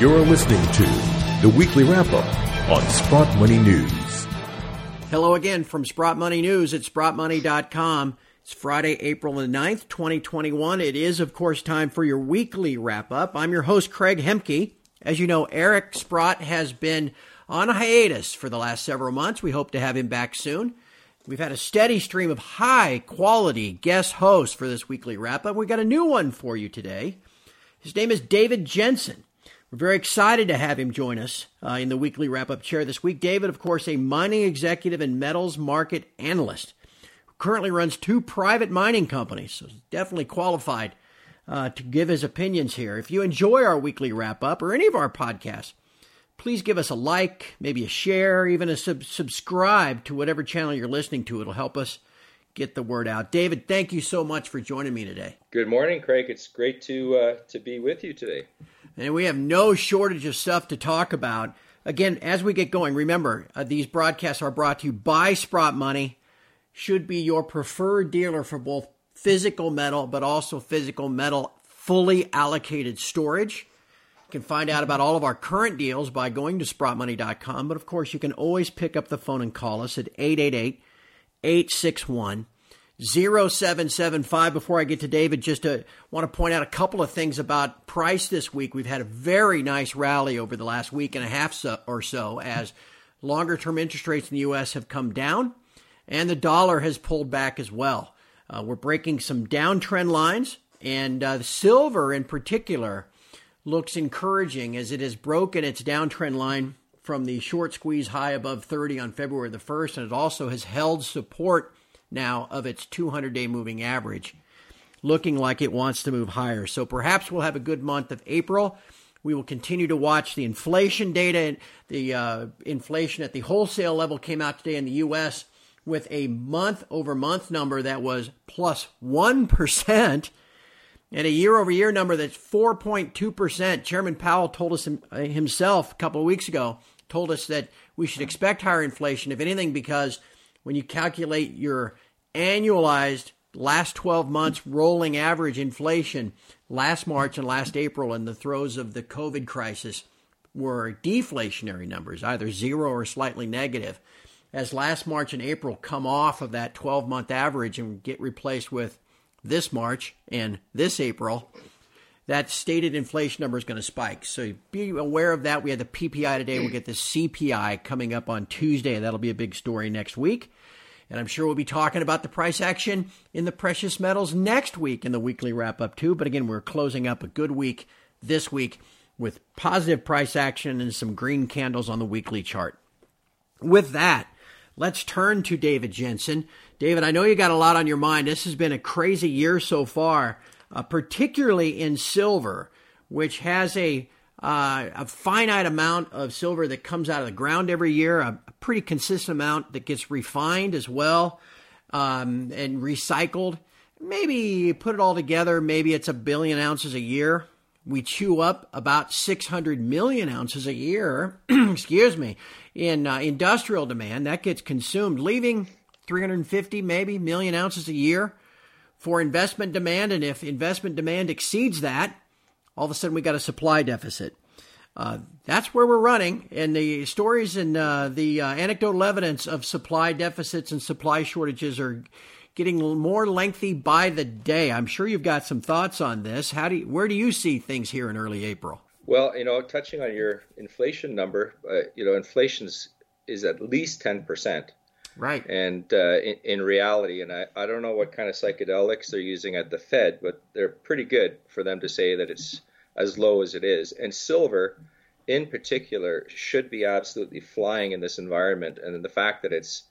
You're listening to the weekly wrap up on Sprott Money News. Hello again from Sprott Money News at sprottmoney.com. It's Friday, April the 9th, 2021. It is, of course, time for your weekly wrap up. I'm your host, Craig Hemke. As you know, Eric Sprott has been on a hiatus for the last several months. We hope to have him back soon. We've had a steady stream of high quality guest hosts for this weekly wrap up. We've got a new one for you today. His name is David Jensen. We're very excited to have him join us uh, in the weekly wrap up chair this week. David, of course, a mining executive and metals market analyst who currently runs two private mining companies, so definitely qualified uh, to give his opinions here. If you enjoy our weekly wrap up or any of our podcasts, please give us a like, maybe a share, even a sub- subscribe to whatever channel you're listening to. It'll help us get the word out. David, thank you so much for joining me today. Good morning, Craig. It's great to uh, to be with you today and we have no shortage of stuff to talk about. Again, as we get going, remember uh, these broadcasts are brought to you by Sprott Money. Should be your preferred dealer for both physical metal, but also physical metal fully allocated storage. You can find out about all of our current deals by going to sprottmoney.com. But of course, you can always pick up the phone and call us at 888 861 0775. Before I get to David, just to, want to point out a couple of things about price this week. We've had a very nice rally over the last week and a half so, or so as longer term interest rates in the U.S. have come down and the dollar has pulled back as well. Uh, we're breaking some downtrend lines, and uh, silver in particular looks encouraging as it has broken its downtrend line from the short squeeze high above 30 on February the 1st, and it also has held support now of its 200 day moving average, looking like it wants to move higher. So perhaps we'll have a good month of April. We will continue to watch the inflation data. The uh, inflation at the wholesale level came out today in the U.S. with a month over month number that was plus 1 and a year over year number that's 4.2%. Chairman Powell told us himself a couple of weeks ago, told us that we should expect higher inflation, if anything, because when you calculate your annualized last 12 months rolling average inflation last March and last April in the throes of the COVID crisis were deflationary numbers, either zero or slightly negative. As last March and April come off of that 12 month average and get replaced with this March and this April, that stated inflation number is going to spike. So be aware of that. We had the PPI today. We'll get the CPI coming up on Tuesday. That'll be a big story next week. And I'm sure we'll be talking about the price action in the precious metals next week in the weekly wrap up, too. But again, we're closing up a good week this week with positive price action and some green candles on the weekly chart. With that, let's turn to David Jensen. David, I know you got a lot on your mind. This has been a crazy year so far uh, particularly in silver, which has a uh, a finite amount of silver that comes out of the ground every year, a, a pretty consistent amount that gets refined as well um, and recycled. Maybe put it all together, maybe it's a billion ounces a year. We chew up about 600 million ounces a year, excuse me, in uh, industrial demand. That gets consumed, leaving 350 maybe million ounces a year for investment demand, and if investment demand exceeds that, all of a sudden we got a supply deficit. Uh, that's where we're running, and the stories and uh, the uh, anecdotal evidence of supply deficits and supply shortages are getting more lengthy by the day. I'm sure you've got some thoughts on this. How do you, where do you see things here in early April? Well, you know, touching on your inflation number, uh, you know, inflation is at least ten percent. Right. And uh, in, in, reality, and I, I don't know what kind of psychedelics they're using at the Fed, but they're pretty good for them to say that it's as low as it is. And silver, in particular, should be absolutely flying in this environment. And the fact that it's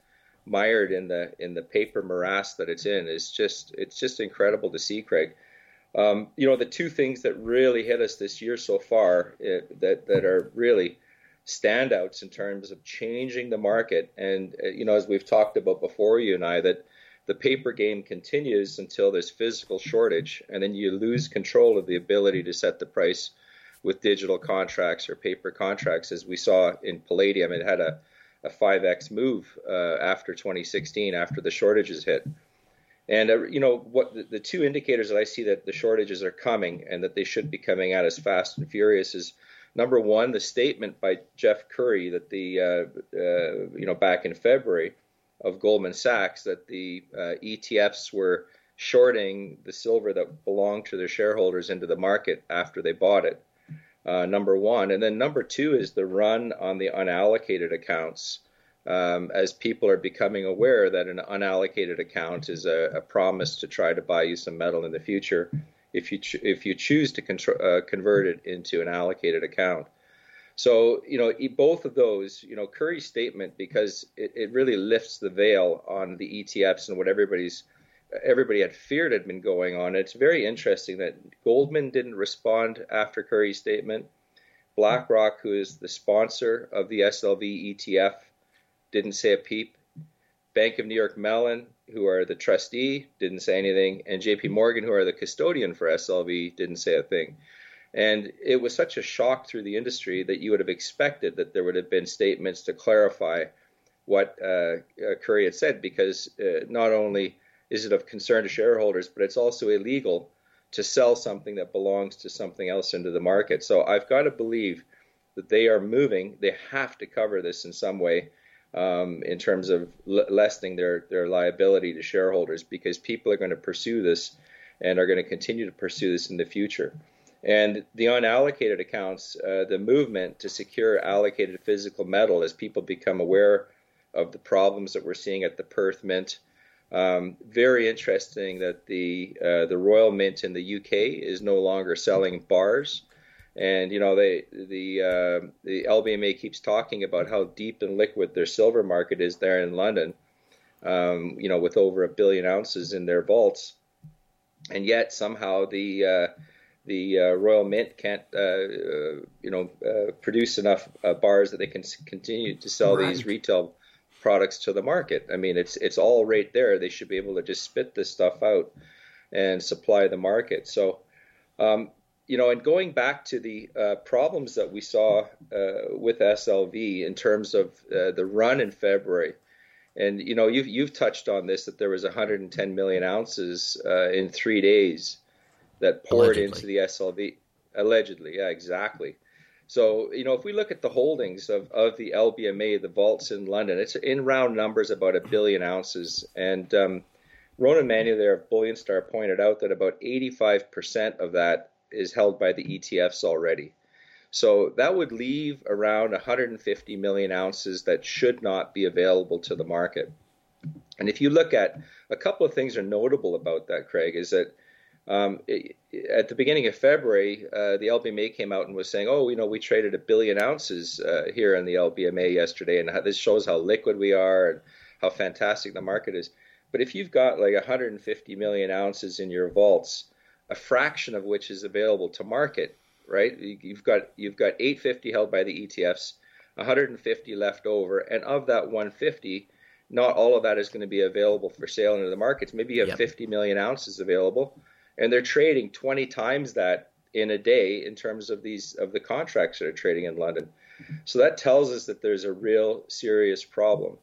mired in the in the paper morass that it's in is just it's just incredible to see, Craig. Um, you know, the two things that really hit us this year so far it, eh, that that are really standouts in terms of changing the market. And, uh, you know, as we've talked about before, you and I, that the paper game continues until there's physical shortage, and then you lose control of the ability to set the price with digital contracts or paper contracts, as we saw in palladium. It had a, a 5x move uh, after 2016, after the shortages hit. And uh, you know what the, the, two indicators that I see that the shortages are coming and that they should be coming out as fast and furious is Number one, the statement by Jeff Currie that the uh, uh, you know back in February of Goldman Sachs that the uh, ETFs were shorting the silver that belonged to their shareholders into the market after they bought it. Uh, number one, and then number two is the run on the unallocated accounts. Um, as people are becoming aware that an unallocated account is a, a, promise to try to buy you some metal in the future, if you ch- if you choose to contr- uh, convert it into an allocated account. So you know both of those, you know Currie's statement because it, it really lifts the veil on the ETFs and what everybody's everybody had feared had been going on. It's very interesting that Goldman didn't respond after Currie's statement. BlackRock, who is the sponsor of the SLV ETF, didn't say a peep. Bank of New York Mellon, who are the trustee, didn't say anything, and JP Morgan, who are the custodian for SLV, didn't say a thing. And it was such a shock through the industry that you would have expected that there would have been statements to clarify what uh, uh Currie had said, because uh, not only is it of concern to shareholders, but it's also illegal to sell something that belongs to something else into the market. So I've got to believe that they are moving. They have to cover this in some way um, in terms of l- lessening their, their liability to shareholders because people are going to pursue this and are going to continue to pursue this in the future. And the unallocated accounts, uh, the movement to secure allocated physical metal as people become aware of the problems that we're seeing at the Perth Mint. Um, very interesting that the uh, the Royal Mint in the UK is no longer selling bars. And you know they the uh, the LBMA keeps talking about how deep and liquid their silver market is there in London. Um, you know, with over a billion ounces in their vaults, and yet somehow the uh, the uh, Royal Mint can't, uh, uh you know, uh, produce enough uh, bars that they can continue to sell right. these retail products to the market. I mean, it's it's all right there. They should be able to just spit this stuff out and supply the market. So, um, you know, and going back to the uh, problems that we saw uh, with SLV in terms of uh, the run in February, and you know, you've you've touched on this that there was 110 million ounces uh, in three days that poured allegedly. into the SLV allegedly. Yeah, exactly. So you know, if we look at the holdings of, of the LBMA, the vaults in London, it's in round numbers about a billion ounces, and um, Ronan Manly there of Bullion Star pointed out that about 85% of that is held by the ETFs already. So that would leave around 150 million ounces that should not be available to the market. And if you look at a couple of things are notable about that, Craig, is that um, it, at the beginning of February, uh, the LBMA came out and was saying, "Oh, you know, we traded a billion ounces uh, here in the LBMA yesterday, and how, this shows how liquid we are and how fantastic the market is." But if you've got like 150 million ounces in your vaults, a fraction of which is available to market, right? You've got you've got 850 held by the ETFs, 150 left over, and of that 150, not all of that is going to be available for sale into the markets. Maybe you have yep. 50 million ounces available, and they're trading 20 times that in a day in terms of these of the contracts that are trading in London. So that tells us that there's a real serious problem.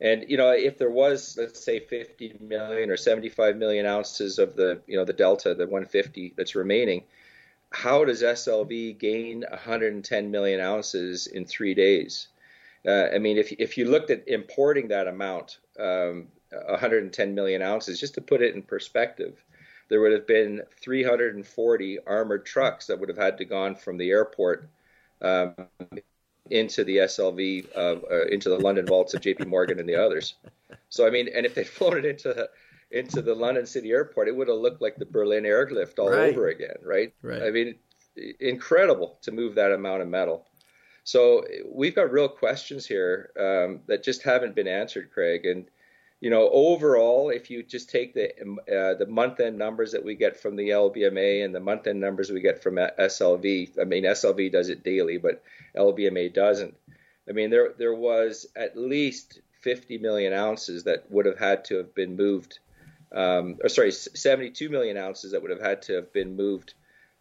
And you know, if there was, let's say, 50 million or 75 million ounces of the, you know, the delta, the 150 that's remaining, how does SLV gain 110 million ounces in three days? Uh, I mean, if if you looked at importing that amount, um, 110 million ounces, just to put it in perspective, there would have been 340 armored trucks that would have had to gone from the airport um, into the SLV, uh, uh, into the London vaults of J.P. Morgan and the others. So I mean, and if they'd flown it into the into the London City Airport, it would have looked like the Berlin airlift all right. over again, right? right? I mean, incredible to move that amount of metal. So we've got real questions here um, that just haven't been answered, Craig. And you know, overall, if you just take the uh, the month end numbers that we get from the LBMA and the month end numbers we get from SLV, I mean SLV does it daily, but LBMA doesn't. I mean there there was at least 50 million ounces that would have had to have been moved, um, or sorry, 72 million ounces that would have had to have been moved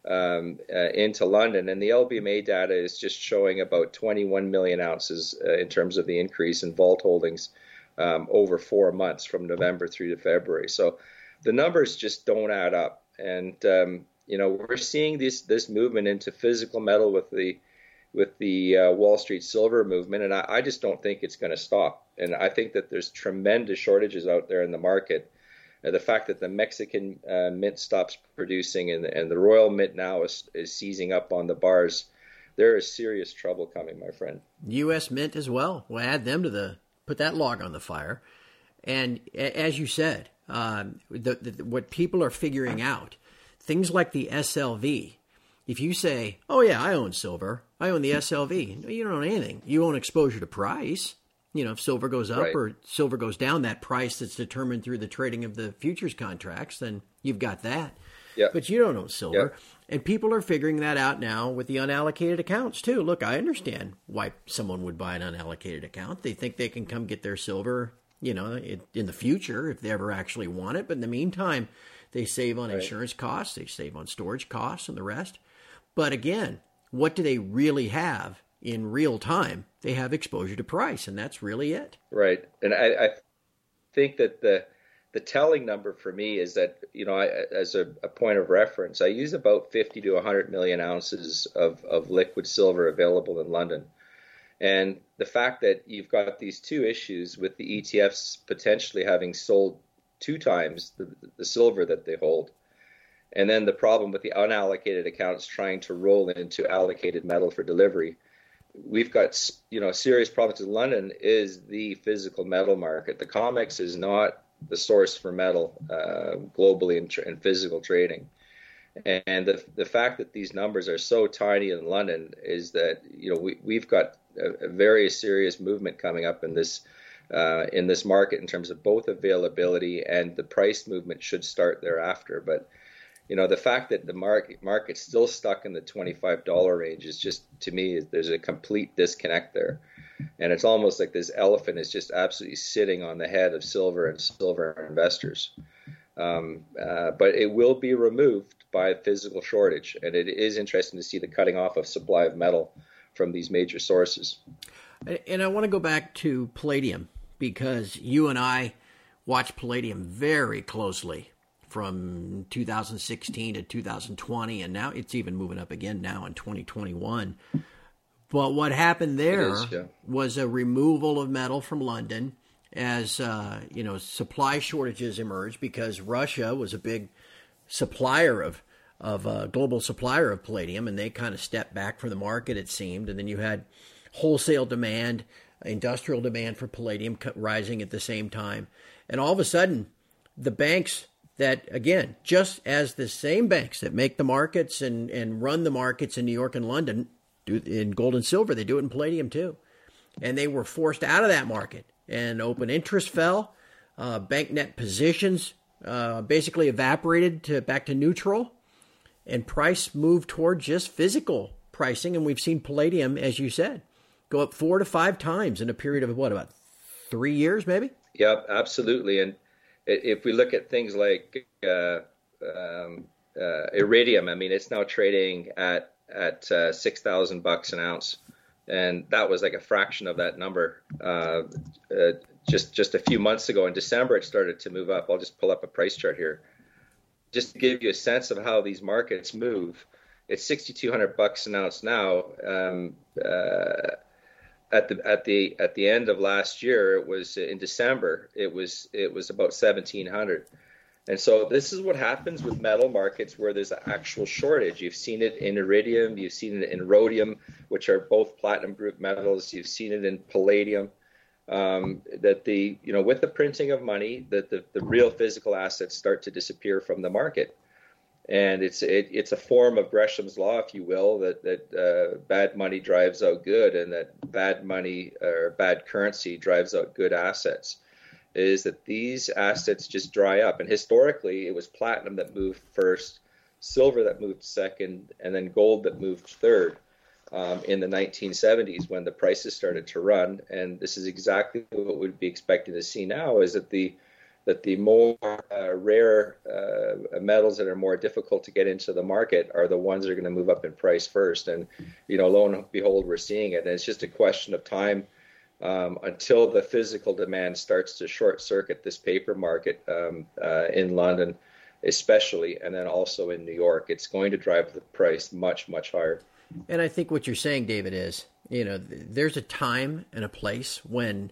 um, uh, into London, and the LBMA data is just showing about 21 million ounces uh, in terms of the increase in vault holdings um, over four months from November through to February. So the numbers just don't add up. And um, you know we're seeing this this movement into physical metal with the with the uh, Wall Street silver movement, and I, I just don't think it's going to stop. And I think that there's tremendous shortages out there in the market. The fact that the Mexican uh, mint stops producing and, and the Royal Mint now is, is seizing up on the bars, there is serious trouble coming, my friend. U.S. Mint as well. We'll add them to the put that log on the fire. And as you said, um, the, the, what people are figuring out, things like the SLV. If you say, "Oh yeah, I own silver. I own the SLV," no, you don't own anything. You own exposure to price. You know, if silver goes up right. or silver goes down, that price that's determined through the trading of the futures contracts, then you've got that. Yeah. But you don't own silver. And people are figuring that out now with the unallocated accounts too. Look, I understand why someone would buy an unallocated account. They think they can come get their silver, you know, in the future if they ever actually want it. But in the meantime, they save on right. insurance costs, they save on storage costs, and the rest. But again, what do they really have in real time? They have exposure to price, and that's really it. Right. And I, I think that the the telling number for me is that you know I, as a, a, point of reference, I use about 50 to 100 million ounces of, of liquid silver available in London, and the fact that you've got these two issues with the ETFs potentially having sold two times the, the silver that they hold, and then the problem with the unallocated accounts trying to roll into allocated metal for delivery. We've got you know serious problems in London. Is the physical metal market? The COMEX is not the source for metal uh, globally in, in, physical trading. And the, the fact that these numbers are so tiny in London is that you know we, we've got a, a very serious movement coming up in this uh, in this market in terms of both availability and the price movement should start thereafter. But you know the fact that the market market's still stuck in the twenty five dollar range is just to me there's a complete disconnect there and it's almost like this elephant is just absolutely sitting on the head of silver and silver investors. Um, uh, but it will be removed by physical shortage, and it is interesting to see the cutting off of supply of metal from these major sources. And I want to go back to palladium because you and I watch palladium very closely from 2016 to 2020, and now it's even moving up again now in 2021. But what happened there is, yeah. was a removal of metal from London as uh, you know supply shortages emerged because Russia was a big supplier of of a uh, global supplier of palladium, and they kind of stepped back from the market. It seemed, and then you had wholesale demand, industrial demand for palladium rising at the same time, and all of a sudden, the banks that again, just as the same banks that make the markets and, and run the markets in New York and London do in gold and silver. They do it in palladium too, and they were forced out of that market. And open interest fell. Uh, bank net positions uh, basically evaporated to back to neutral, and price moved toward just physical pricing. And we've seen palladium, as you said, go up four to five times in a period of what about three years, maybe? Yep, absolutely. And if we look at things like uh, um, uh, iridium, I mean, it's now trading at at uh, six thousand bucks an ounce, and that was like a fraction of that number. Uh, uh, just just a few months ago in December, it started to move up. I'll just pull up a price chart here, just to give you a sense of how these markets move. It's sixty two hundred bucks an ounce now. Um, uh, at the at the at the end of last year, it was in December. It was it was about seventeen hundred. And so this is what happens with metal markets where there's an actual shortage. You've seen it in iridium, you've seen it in rhodium, which are both platinum group metals. You've seen it in palladium. Um, that the you know with the printing of money, that the, the real physical assets start to disappear from the market, and it's it, it's a form of Gresham's law, if you will, that that uh, bad money drives out good, and that bad money or bad currency drives out good assets is that these assets just dry up. And historically, it was platinum that moved first, silver that moved second, and then gold that moved third um, in the 1970s when the prices started to run. And this is exactly what we'd be expecting to see now: is that the that the more uh, rare uh, metals that are more difficult to get into the market are the ones that are going to move up in price first. And you know, lo and behold, we're seeing it. And it's just a question of time um, until the physical demand starts to short circuit this paper market um, uh, in London, especially, and then also in New York. It's going to drive the price much, much higher. And I think what you're saying, David, is you know there's a time and a place when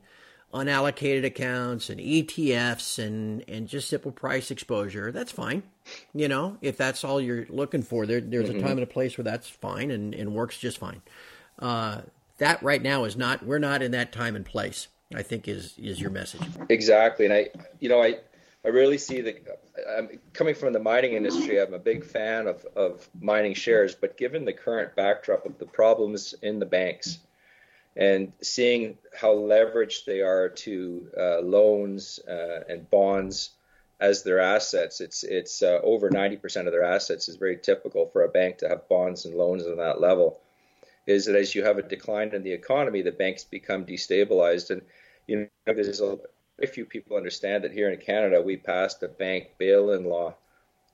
unallocated accounts and ETFs and and just simple price exposure that's fine. You know, if that's all you're looking for, there, there's mm-hmm. a time and a place where that's fine and, and works just fine. Uh, that right now is not. We're not in that time and place. I think is is your message. Exactly, and I, you know, I I really see the. I'm coming from the mining industry. I'm a big fan of of mining shares, but given the current backdrop of the problems in the banks, and seeing how leveraged they are to uh, loans uh, and bonds as their assets, it's it's uh, over 90% of their assets is very typical for a bank to have bonds and loans on that level. Is that as you have a decline in the economy, the banks become destabilized, and you know there's a very few people understand that here in Canada we passed a bank bail-in law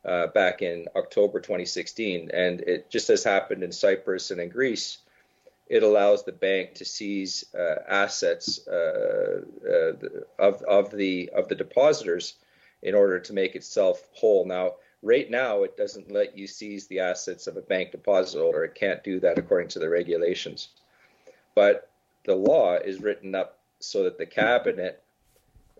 uh, back in October 2016, and it just as happened in Cyprus and in Greece. It allows the bank to seize uh, assets uh, uh of, of the of the depositors in order to make itself whole. Now, right now, it doesn't let you seize the assets of a bank deposit holder. It can't do that according to the regulations. But the law is written up so that the cabinet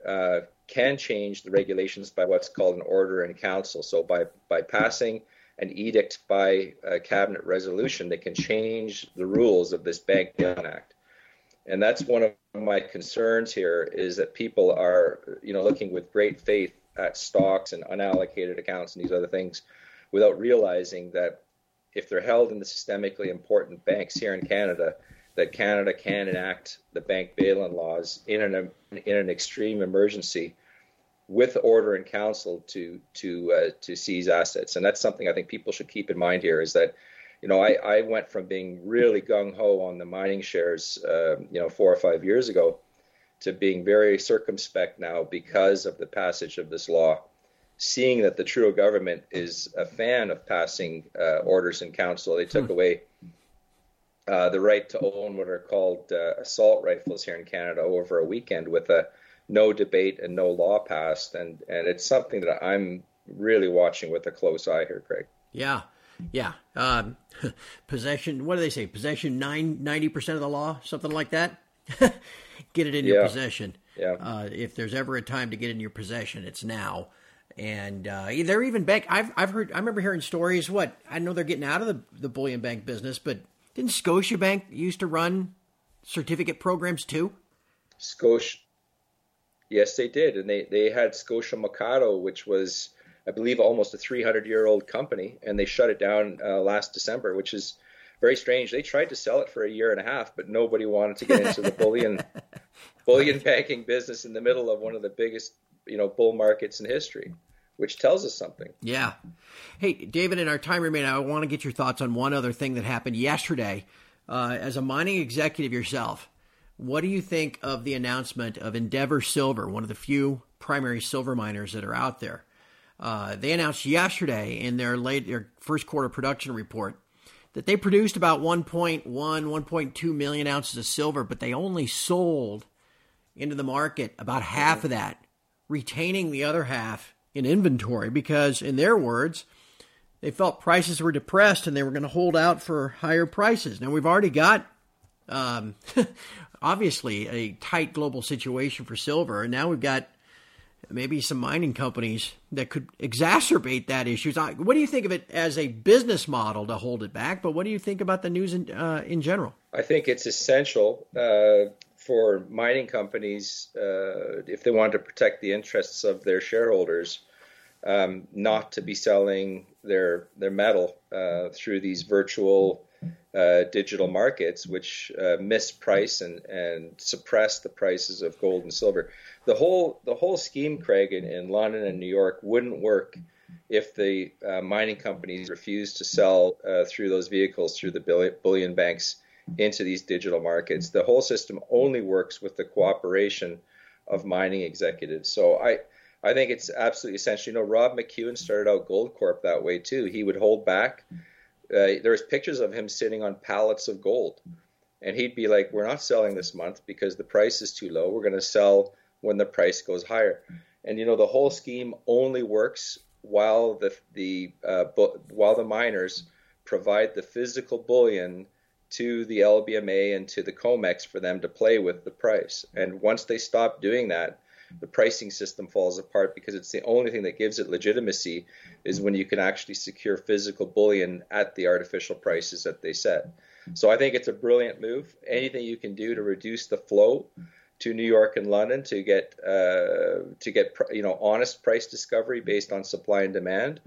uh, can change the regulations by what's called an order in council. So by by passing an edict by a cabinet resolution, they can change the rules of this Bank Bailout Act. And that's one of my concerns here is that people are, you know, looking with great faith at stocks and unallocated accounts and these other things without realizing that if they're held in the systemically important banks here in Canada, that Canada can enact the bank bail-in laws in an in an extreme emergency with order in council to to uh, to seize assets, and that's something I think people should keep in mind here. Is that you know I, I went from being really gung ho on the mining shares, uh, you know, four or five years ago, to being very circumspect now because of the passage of this law. Seeing that the Trudeau government is a fan of passing uh, orders in council, they took hmm. away uh, the right to own what are called uh, assault rifles here in Canada over a weekend with a no debate and no law passed, and and it's something that I'm really watching with a close eye here, Craig. Yeah, yeah. Um, possession. What do they say? Possession nine ninety percent of the law, something like that. get it in yeah. your possession. Yeah. Uh, if there's ever a time to get in your possession, it's now. And uh, they're even bank. I've I've heard. I remember hearing stories. What I know they're getting out of the the bullion bank business, but didn't Scotiabank used to run certificate programs too? Scotia, yes, they did, and they they had Scotia Mocatta, which was, I believe, almost a 300 year old company, and they shut it down uh, last December, which is very strange. They tried to sell it for a year and a half, but nobody wanted to get into the bullion bullion banking business in the middle of one of the biggest, you know, bull markets in history which tells us something. Yeah. Hey, David, in our time remaining, I want to get your thoughts on one other thing that happened yesterday. Uh, as a mining executive yourself, what do you think of the announcement of Endeavour Silver, one of the few primary silver miners that are out there? Uh, they announced yesterday in their late their first quarter production report that they produced about 1.1, 1.2 million ounces of silver, but they only sold into the market about half of that, retaining the other half in inventory because, in their words, they felt prices were depressed and they were going to hold out for higher prices. Now, we've already got, um, obviously, a tight global situation for silver, and now we've got maybe some mining companies that could exacerbate that issue. What do you think of it as a business model to hold it back? But what do you think about the news in, uh, in general? I think it's essential uh, for mining companies, uh, if they want to protect the interests of their shareholders, um, not to be selling their their metal uh, through these virtual uh, digital markets, which uh, misprice and, and suppress the prices of gold and silver. The whole the whole scheme, Craig, in, in London and New York wouldn't work if the uh, mining companies refused to sell uh, through those vehicles through the bullion banks into these digital markets. The whole system only works with the cooperation of mining executives. So I, I think it's absolutely essential. You know, Rob McEwen started out Goldcorp that way too. He would hold back. Uh, there's pictures of him sitting on pallets of gold, and he'd be like, "We're not selling this month because the price is too low. We're going to sell when the price goes higher." And you know, the whole scheme only works while the the uh, while the miners provide the physical bullion to the LBMA and to the COMEX for them to play with the price. And once they stop doing that, the pricing system falls apart because it's the only thing that gives it legitimacy is when you can actually secure physical bullion at the artificial prices that they set. So I think it's a brilliant move. Anything you can do to reduce the flow to New York and London to get uh, to get you know honest price discovery based on supply and demand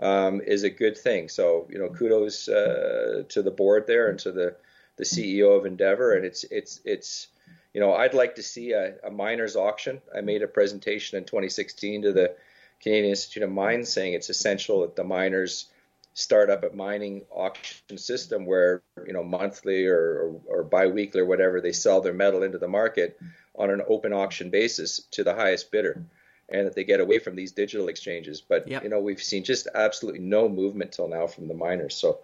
um, is a good thing. So you know kudos uh, to the board there and to the the CEO of Endeavour. And it's it's it's you know I'd like to see a, a miners auction. I made a presentation in 2016 to the Canadian Institute of Mines saying it's essential that the miners start up a mining auction system where you know monthly or, or, or biweekly or whatever they sell their metal into the market on an open auction basis to the highest bidder and that they get away from these digital exchanges. But yep. you know we've seen just absolutely no movement till now from the miners. So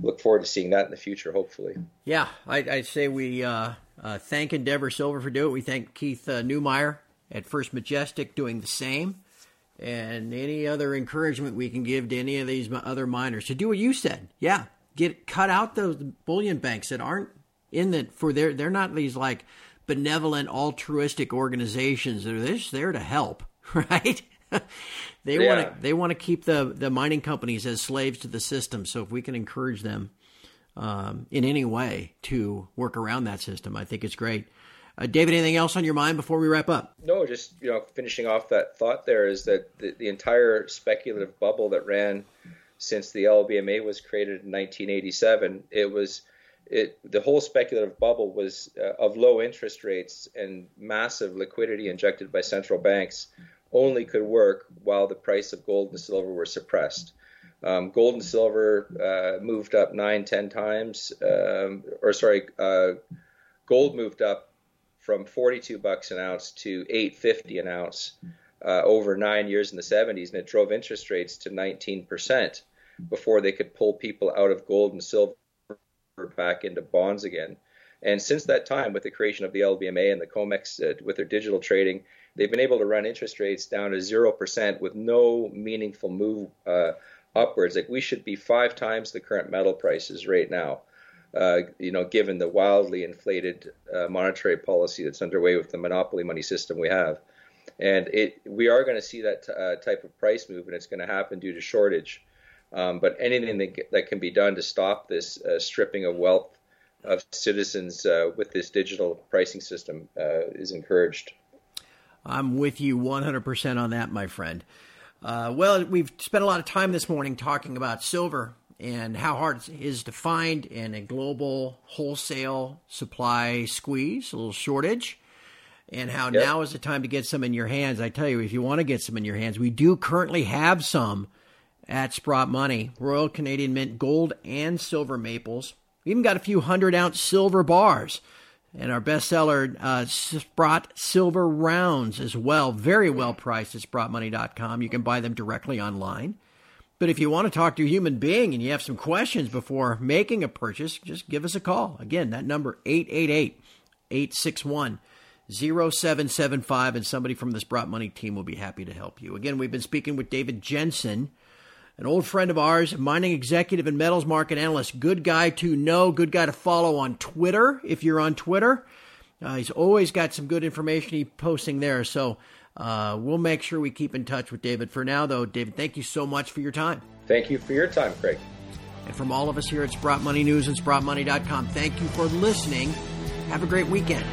look forward to seeing that in the future hopefully. Yeah I, would say we uh, uh, thank endeavour silver for doing it. We thank keith uh, Neumeyer at first majestic doing the same. And any other encouragement we can give to any of these other miners to do what you said. Yeah, get cut out those bullion banks that aren't in the for their they're not these like benevolent altruistic organizations. They're just there to help, right? they yeah. want to they want to keep the the mining companies as slaves to the system. So if we can encourage them um, in any way to work around that system, I think it's great. Uh, David, anything else on your mind before we wrap up? No, just you know, finishing off that thought. There is that the, the entire speculative bubble that ran since the LBMA was created in 1987. It was it the whole speculative bubble was uh, of low interest rates and massive liquidity injected by central banks only could work while the price of gold and silver were suppressed. Um, gold and silver uh, moved up nine, ten times, um, or sorry, uh, gold moved up from 42 bucks an ounce to 850 an ounce uh, over nine years in the 70s, and it drove interest rates to 19% before they could pull people out of gold and silver back into bonds again. And since that time, with the creation of the LBMA and the COMEX uh, with their digital trading, they've been able to run interest rates down to 0% with no meaningful move uh, upwards. Like we should be five times the current metal prices right now uh, you know, given the wildly inflated uh, monetary policy that's underway with the monopoly money system we have. And it, we are going to see that t- uh, type of price move, and it's going to happen due to shortage. Um, but anything that, that, can be done to stop this uh, stripping of wealth of citizens uh, with this digital pricing system uh, is encouraged. I'm with you 100% on that, my friend. well, we've spent a lot of time this morning talking about silver and how hard it is to find in a global wholesale supply squeeze, a little shortage, and how yep. now is the time to get some in your hands. I tell you, if you want to get some in your hands, we do currently have some at Sprott Money Royal Canadian Mint gold and silver maples. We even got a few hundred ounce silver bars. And our bestseller, uh, Sprott Silver Rounds, as well. Very well priced at SprottMoney.com. You can buy them directly online. But if you want to talk to a human being and you have some questions before making a purchase, just give us a call. Again, that number 888 861 0775 and somebody from the Sprott Money team will be happy to help you. Again, we've been speaking with David Jensen, an old friend of ours, mining executive and metals market analyst. Good guy to know, good guy to follow on Twitter if you're on Twitter. Uh, he's always got some good information he's posting there. So uh, we'll make sure we keep in touch with David. For now, though, David, thank you so much for your time. Thank you for your time, Craig. And from all of us here at Sprott Money News and SprottMoney.com, thank you for listening. Have a great weekend.